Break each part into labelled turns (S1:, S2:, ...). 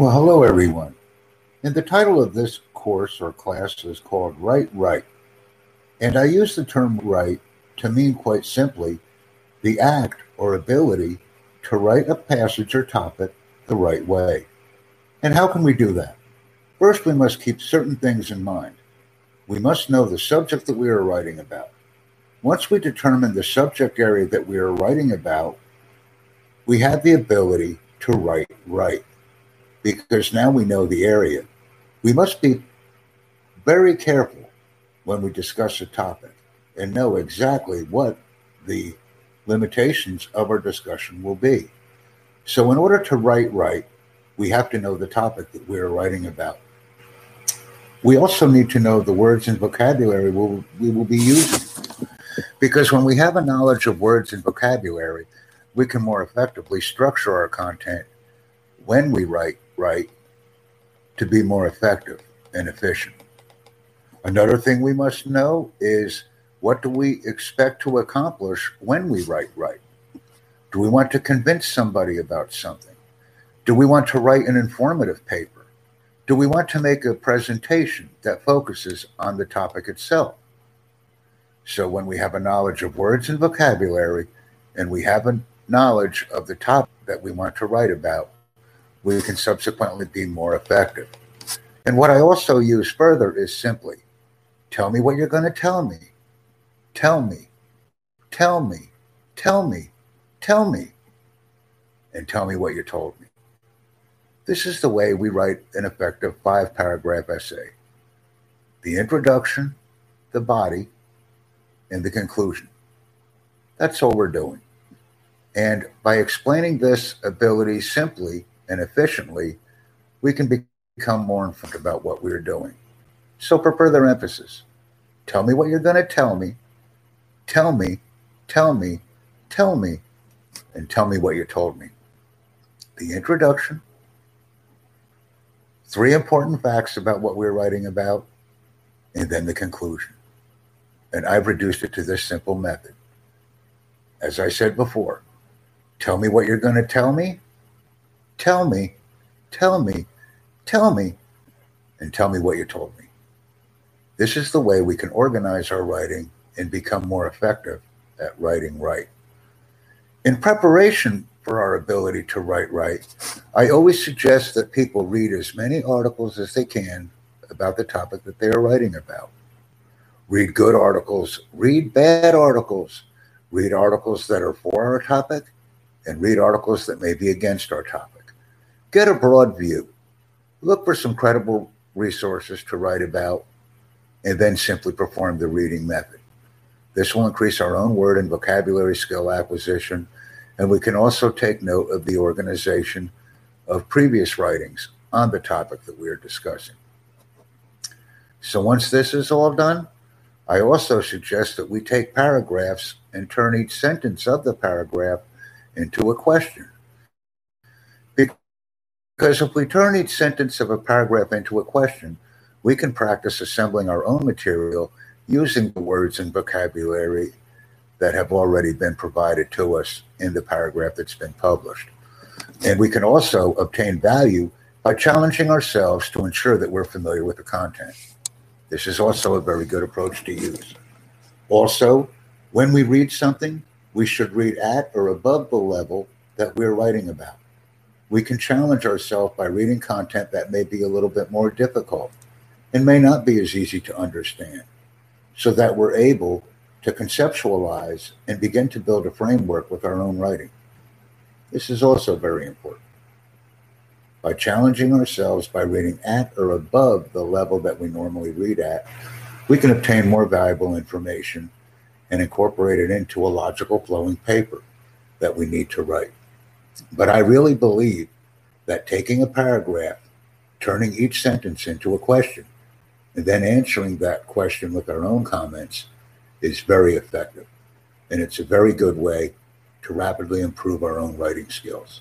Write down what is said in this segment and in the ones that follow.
S1: Well, hello, everyone. And the title of this course or class is called Write Right. And I use the term right to mean quite simply the act or ability to write a passage or topic the right way. And how can we do that? First, we must keep certain things in mind. We must know the subject that we are writing about. Once we determine the subject area that we are writing about, we have the ability to write right because now we know the area. We must be very careful when we discuss a topic and know exactly what the limitations of our discussion will be. So, in order to write right, we have to know the topic that we're writing about. We also need to know the words and vocabulary we'll, we will be using. Because when we have a knowledge of words and vocabulary, we can more effectively structure our content when we write right to be more effective and efficient. Another thing we must know is what do we expect to accomplish when we write right? Do we want to convince somebody about something? Do we want to write an informative paper? Do we want to make a presentation that focuses on the topic itself? So, when we have a knowledge of words and vocabulary, and we have a knowledge of the topic that we want to write about, we can subsequently be more effective. And what I also use further is simply tell me what you're going to tell me. Tell me, tell me, tell me, tell me, and tell me what you told me. This is the way we write an effective five paragraph essay the introduction, the body, and the conclusion. That's all we're doing. And by explaining this ability simply and efficiently, we can become more informed about what we're doing. So, for further emphasis, tell me what you're going to tell me, tell me, tell me, tell me, and tell me what you told me. The introduction, three important facts about what we're writing about, and then the conclusion. And I've reduced it to this simple method. As I said before, tell me what you're going to tell me, tell me, tell me, tell me, and tell me what you told me. This is the way we can organize our writing and become more effective at writing right. In preparation for our ability to write right, I always suggest that people read as many articles as they can about the topic that they are writing about. Read good articles, read bad articles, read articles that are for our topic, and read articles that may be against our topic. Get a broad view. Look for some credible resources to write about, and then simply perform the reading method. This will increase our own word and vocabulary skill acquisition, and we can also take note of the organization of previous writings on the topic that we are discussing. So, once this is all done, I also suggest that we take paragraphs and turn each sentence of the paragraph into a question. Because if we turn each sentence of a paragraph into a question, we can practice assembling our own material using the words and vocabulary that have already been provided to us in the paragraph that's been published. And we can also obtain value by challenging ourselves to ensure that we're familiar with the content. This is also a very good approach to use. Also, when we read something, we should read at or above the level that we're writing about we can challenge ourselves by reading content that may be a little bit more difficult and may not be as easy to understand, so that we're able to conceptualize and begin to build a framework with our own writing. This is also very important. By challenging ourselves by reading at or above the level that we normally read at, we can obtain more valuable information and incorporate it into a logical flowing paper that we need to write. But I really believe that taking a paragraph, turning each sentence into a question, and then answering that question with our own comments is very effective. And it's a very good way to rapidly improve our own writing skills.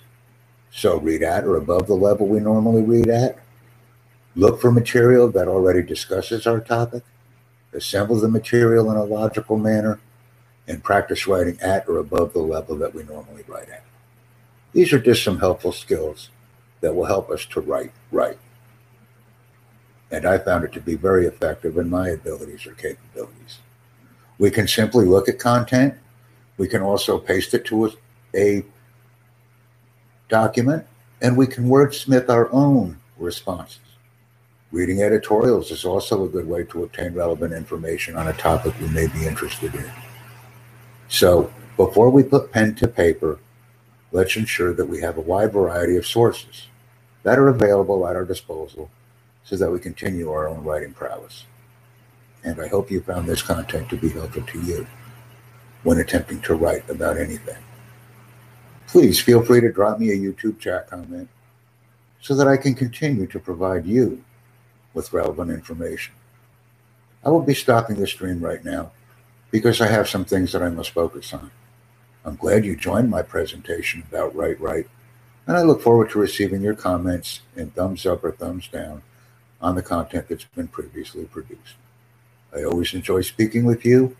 S1: So read at or above the level we normally read at. Look for material that already discusses our topic. Assemble the material in a logical manner and practice writing at or above the level that we normally write at. These are just some helpful skills that will help us to write right. And I found it to be very effective in my abilities or capabilities. We can simply look at content. We can also paste it to a, a document, and we can wordsmith our own responses. Reading editorials is also a good way to obtain relevant information on a topic we may be interested in. So, before we put pen to paper, let's ensure that we have a wide variety of sources that are available at our disposal so that we continue our own writing prowess. And I hope you found this content to be helpful to you when attempting to write about anything. Please feel free to drop me a YouTube chat comment so that I can continue to provide you with relevant information. I will be stopping the stream right now because I have some things that I must focus on. I'm glad you joined my presentation about Write Right, and I look forward to receiving your comments and thumbs up or thumbs down on the content that's been previously produced. I always enjoy speaking with you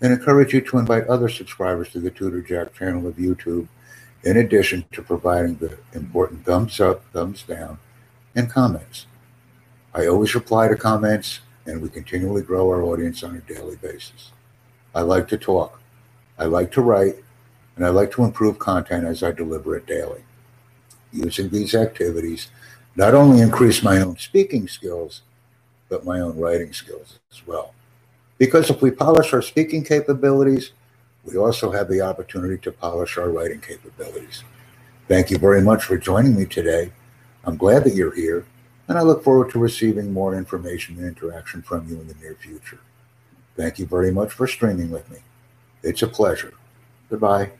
S1: and encourage you to invite other subscribers to the Tutor Jack channel of YouTube, in addition to providing the important thumbs up, thumbs down, and comments. I always reply to comments, and we continually grow our audience on a daily basis. I like to talk, I like to write, and I like to improve content as I deliver it daily. Using these activities not only increase my own speaking skills, but my own writing skills as well. Because if we polish our speaking capabilities, we also have the opportunity to polish our writing capabilities. Thank you very much for joining me today. I'm glad that you're here, and I look forward to receiving more information and interaction from you in the near future. Thank you very much for streaming with me. It's a pleasure. Goodbye.